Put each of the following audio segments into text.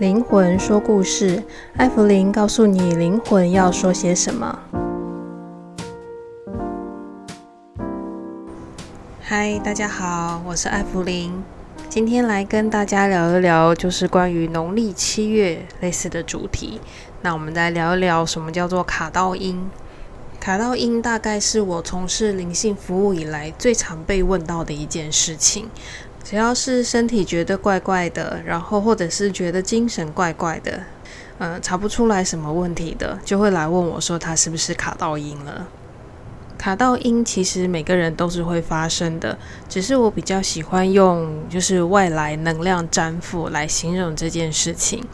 灵魂说故事，艾芙琳告诉你灵魂要说些什么。嗨，大家好，我是艾芙琳，今天来跟大家聊一聊，就是关于农历七月类似的主题。那我们来聊一聊什么叫做卡到阴。卡到阴大概是我从事灵性服务以来最常被问到的一件事情。只要是身体觉得怪怪的，然后或者是觉得精神怪怪的，呃，查不出来什么问题的，就会来问我说他是不是卡到音了。卡到音其实每个人都是会发生的，只是我比较喜欢用就是外来能量沾附来形容这件事情。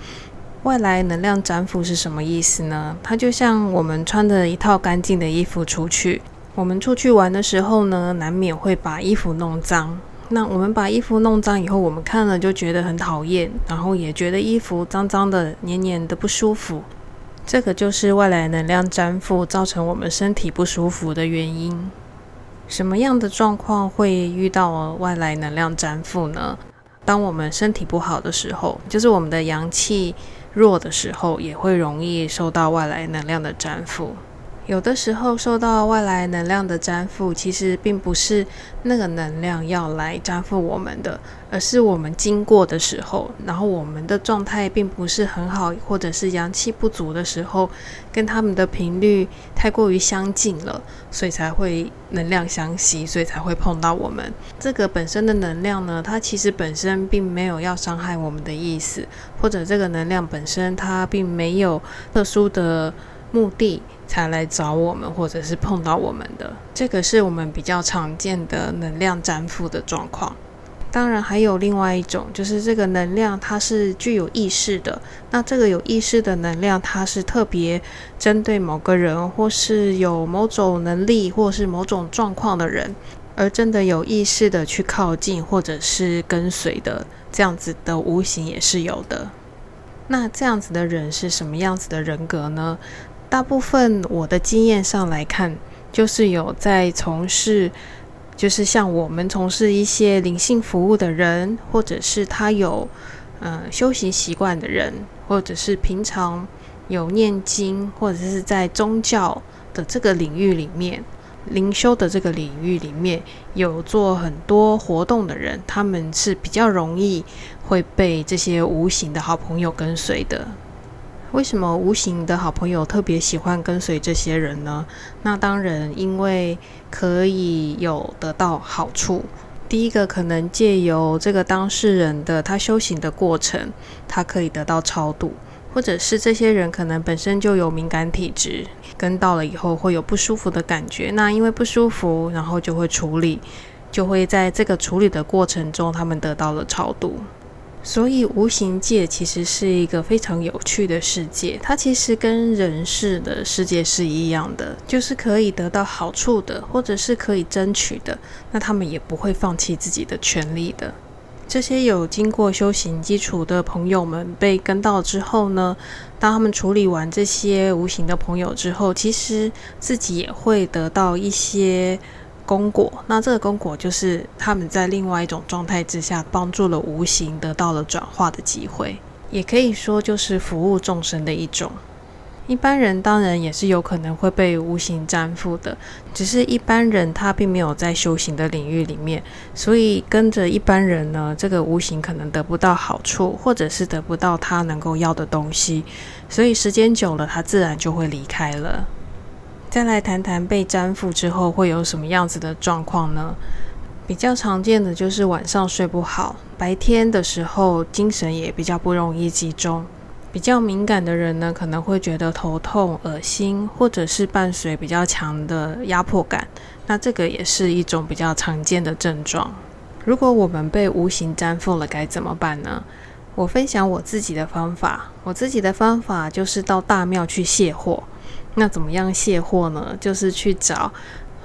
外来能量沾附是什么意思呢？它就像我们穿着一套干净的衣服出去，我们出去玩的时候呢，难免会把衣服弄脏。那我们把衣服弄脏以后，我们看了就觉得很讨厌，然后也觉得衣服脏脏的、黏黏的不舒服。这个就是外来能量粘附造成我们身体不舒服的原因。什么样的状况会遇到外来能量粘附呢？当我们身体不好的时候，就是我们的阳气弱的时候，也会容易受到外来能量的粘附。有的时候受到外来能量的沾附，其实并不是那个能量要来沾附我们的，而是我们经过的时候，然后我们的状态并不是很好，或者是阳气不足的时候，跟他们的频率太过于相近了，所以才会能量相吸，所以才会碰到我们。这个本身的能量呢，它其实本身并没有要伤害我们的意思，或者这个能量本身它并没有特殊的目的。才来找我们，或者是碰到我们的，这个是我们比较常见的能量沾附的状况。当然，还有另外一种，就是这个能量它是具有意识的。那这个有意识的能量，它是特别针对某个人，或是有某种能力，或是某种状况的人，而真的有意识的去靠近，或者是跟随的，这样子的无形也是有的。那这样子的人是什么样子的人格呢？大部分我的经验上来看，就是有在从事，就是像我们从事一些灵性服务的人，或者是他有呃修行习惯的人，或者是平常有念经，或者是在宗教的这个领域里面，灵修的这个领域里面有做很多活动的人，他们是比较容易会被这些无形的好朋友跟随的。为什么无形的好朋友特别喜欢跟随这些人呢？那当然，因为可以有得到好处。第一个，可能借由这个当事人的他修行的过程，他可以得到超度，或者是这些人可能本身就有敏感体质，跟到了以后会有不舒服的感觉。那因为不舒服，然后就会处理，就会在这个处理的过程中，他们得到了超度。所以无形界其实是一个非常有趣的世界，它其实跟人世的世界是一样的，就是可以得到好处的，或者是可以争取的，那他们也不会放弃自己的权利的。这些有经过修行基础的朋友们被跟到之后呢，当他们处理完这些无形的朋友之后，其实自己也会得到一些。功果，那这个功果就是他们在另外一种状态之下，帮助了无形得到了转化的机会，也可以说就是服务众生的一种。一般人当然也是有可能会被无形沾附的，只是一般人他并没有在修行的领域里面，所以跟着一般人呢，这个无形可能得不到好处，或者是得不到他能够要的东西，所以时间久了，他自然就会离开了。再来谈谈被沾附之后会有什么样子的状况呢？比较常见的就是晚上睡不好，白天的时候精神也比较不容易集中。比较敏感的人呢，可能会觉得头痛、恶心，或者是伴随比较强的压迫感。那这个也是一种比较常见的症状。如果我们被无形沾附了，该怎么办呢？我分享我自己的方法。我自己的方法就是到大庙去卸货。那怎么样卸货呢？就是去找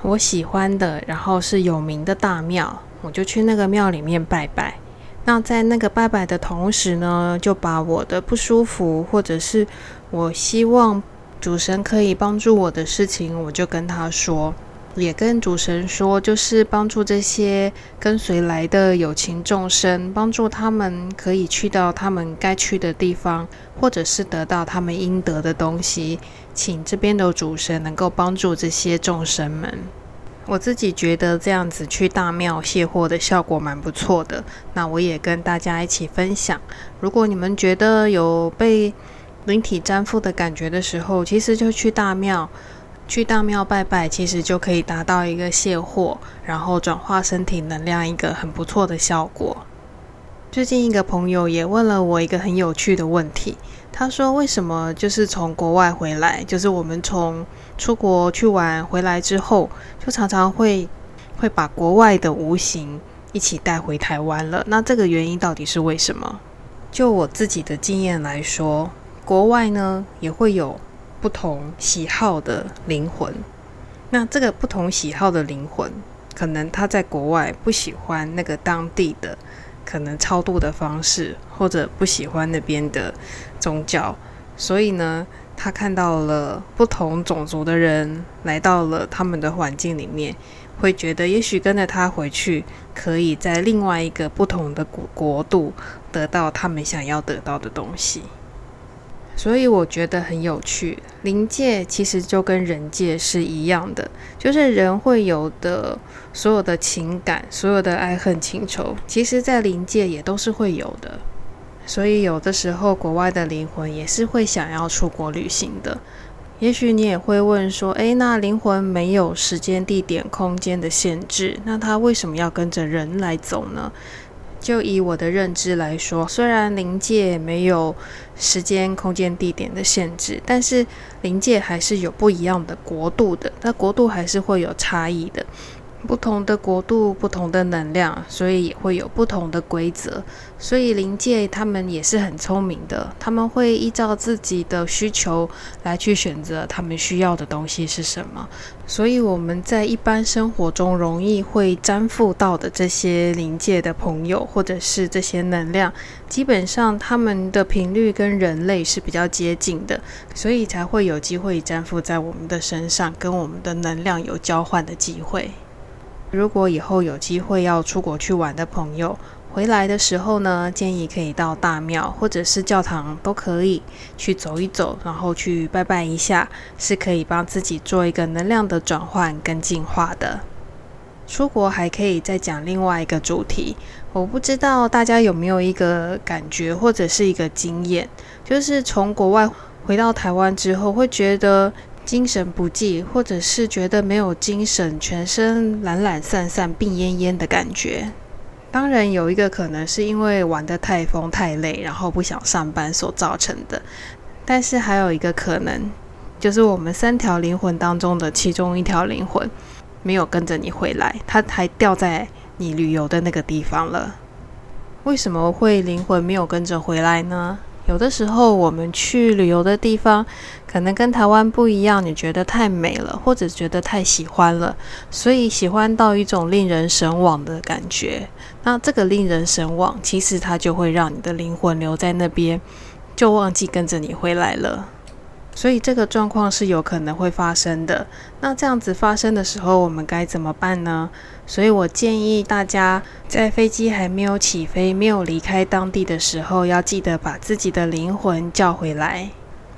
我喜欢的，然后是有名的大庙，我就去那个庙里面拜拜。那在那个拜拜的同时呢，就把我的不舒服，或者是我希望主神可以帮助我的事情，我就跟他说。也跟主神说，就是帮助这些跟随来的有情众生，帮助他们可以去到他们该去的地方，或者是得到他们应得的东西，请这边的主神能够帮助这些众生们。我自己觉得这样子去大庙卸货的效果蛮不错的，那我也跟大家一起分享。如果你们觉得有被灵体沾附的感觉的时候，其实就去大庙。去大庙拜拜，其实就可以达到一个卸货，然后转化身体能量一个很不错的效果。最近一个朋友也问了我一个很有趣的问题，他说：“为什么就是从国外回来，就是我们从出国去玩回来之后，就常常会会把国外的无形一起带回台湾了？那这个原因到底是为什么？”就我自己的经验来说，国外呢也会有。不同喜好的灵魂，那这个不同喜好的灵魂，可能他在国外不喜欢那个当地的可能超度的方式，或者不喜欢那边的宗教，所以呢，他看到了不同种族的人来到了他们的环境里面，会觉得也许跟着他回去，可以在另外一个不同的国国度得到他们想要得到的东西。所以我觉得很有趣，灵界其实就跟人界是一样的，就是人会有的所有的情感，所有的爱恨情仇，其实在灵界也都是会有的。所以有的时候国外的灵魂也是会想要出国旅行的。也许你也会问说，诶，那灵魂没有时间、地点、空间的限制，那他为什么要跟着人来走呢？就以我的认知来说，虽然灵界没有时间、空间、地点的限制，但是灵界还是有不一样的国度的，那国度还是会有差异的。不同的国度，不同的能量，所以也会有不同的规则。所以灵界他们也是很聪明的，他们会依照自己的需求来去选择他们需要的东西是什么。所以我们在一般生活中容易会沾附到的这些灵界的朋友，或者是这些能量，基本上他们的频率跟人类是比较接近的，所以才会有机会沾附在我们的身上，跟我们的能量有交换的机会。如果以后有机会要出国去玩的朋友，回来的时候呢，建议可以到大庙或者是教堂都可以去走一走，然后去拜拜一下，是可以帮自己做一个能量的转换跟净化的。出国还可以再讲另外一个主题，我不知道大家有没有一个感觉或者是一个经验，就是从国外回到台湾之后，会觉得。精神不济，或者是觉得没有精神，全身懒懒散散、病恹恹的感觉。当然，有一个可能是因为玩得太疯太累，然后不想上班所造成的。但是还有一个可能，就是我们三条灵魂当中的其中一条灵魂没有跟着你回来，它还掉在你旅游的那个地方了。为什么会灵魂没有跟着回来呢？有的时候，我们去旅游的地方，可能跟台湾不一样，你觉得太美了，或者觉得太喜欢了，所以喜欢到一种令人神往的感觉。那这个令人神往，其实它就会让你的灵魂留在那边，就忘记跟着你回来了。所以这个状况是有可能会发生的。那这样子发生的时候，我们该怎么办呢？所以我建议大家在飞机还没有起飞、没有离开当地的时候，要记得把自己的灵魂叫回来。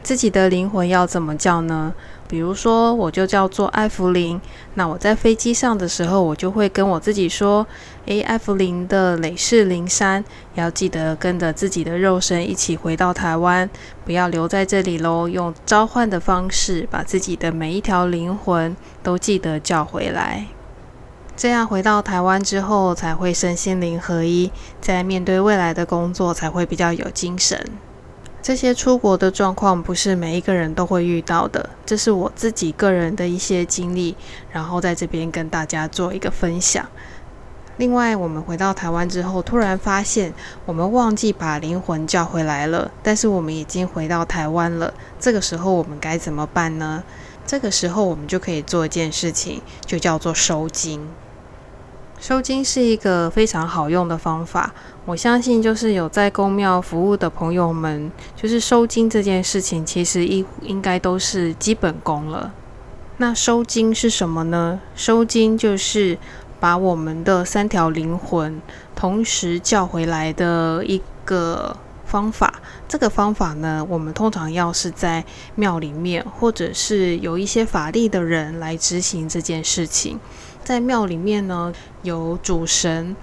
自己的灵魂要怎么叫呢？比如说，我就叫做艾弗林。那我在飞机上的时候，我就会跟我自己说：“诶，艾弗林的累世灵山，要记得跟着自己的肉身一起回到台湾，不要留在这里喽。用召唤的方式，把自己的每一条灵魂都记得叫回来。这样回到台湾之后，才会身心灵合一，在面对未来的工作才会比较有精神。”这些出国的状况不是每一个人都会遇到的，这是我自己个人的一些经历，然后在这边跟大家做一个分享。另外，我们回到台湾之后，突然发现我们忘记把灵魂叫回来了，但是我们已经回到台湾了。这个时候我们该怎么办呢？这个时候我们就可以做一件事情，就叫做收惊。收金是一个非常好用的方法，我相信就是有在公庙服务的朋友们，就是收金这件事情，其实应应该都是基本功了。那收金是什么呢？收金就是把我们的三条灵魂同时叫回来的一个方法。这个方法呢，我们通常要是在庙里面，或者是有一些法力的人来执行这件事情。在庙里面呢，有主神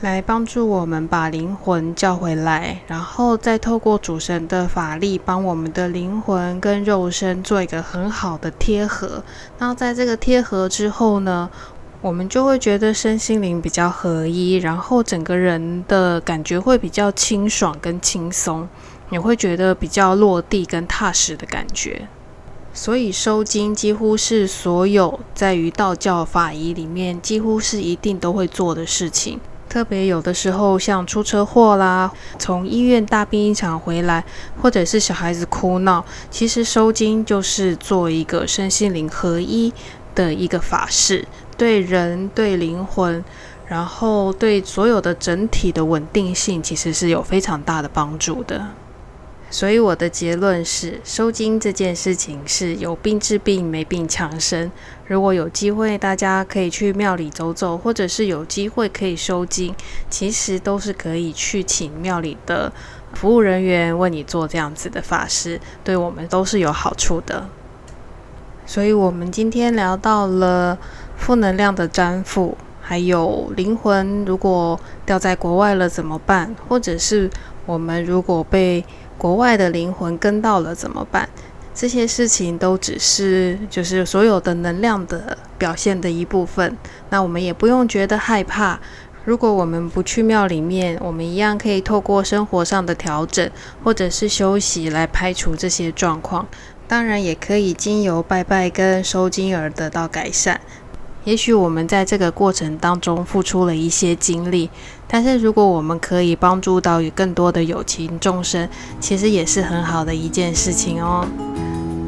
来帮助我们把灵魂叫回来，然后再透过主神的法力，帮我们的灵魂跟肉身做一个很好的贴合。那在这个贴合之后呢，我们就会觉得身心灵比较合一，然后整个人的感觉会比较清爽跟轻松。你会觉得比较落地跟踏实的感觉，所以收金几乎是所有在于道教法仪里面几乎是一定都会做的事情。特别有的时候像出车祸啦，从医院大病一场回来，或者是小孩子哭闹，其实收金就是做一个身心灵合一的一个法事，对人对灵魂，然后对所有的整体的稳定性，其实是有非常大的帮助的。所以我的结论是，收金这件事情是有病治病，没病强身。如果有机会，大家可以去庙里走走，或者是有机会可以收金，其实都是可以去请庙里的服务人员为你做这样子的法事，对我们都是有好处的。所以我们今天聊到了负能量的粘附，还有灵魂如果掉在国外了怎么办，或者是我们如果被国外的灵魂跟到了怎么办？这些事情都只是就是所有的能量的表现的一部分。那我们也不用觉得害怕。如果我们不去庙里面，我们一样可以透过生活上的调整或者是休息来排除这些状况。当然，也可以经由拜拜跟收金而得到改善。也许我们在这个过程当中付出了一些精力，但是如果我们可以帮助到与更多的友情众生，其实也是很好的一件事情哦。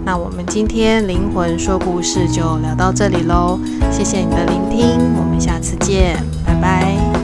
那我们今天灵魂说故事就聊到这里喽，谢谢你的聆听，我们下次见，拜拜。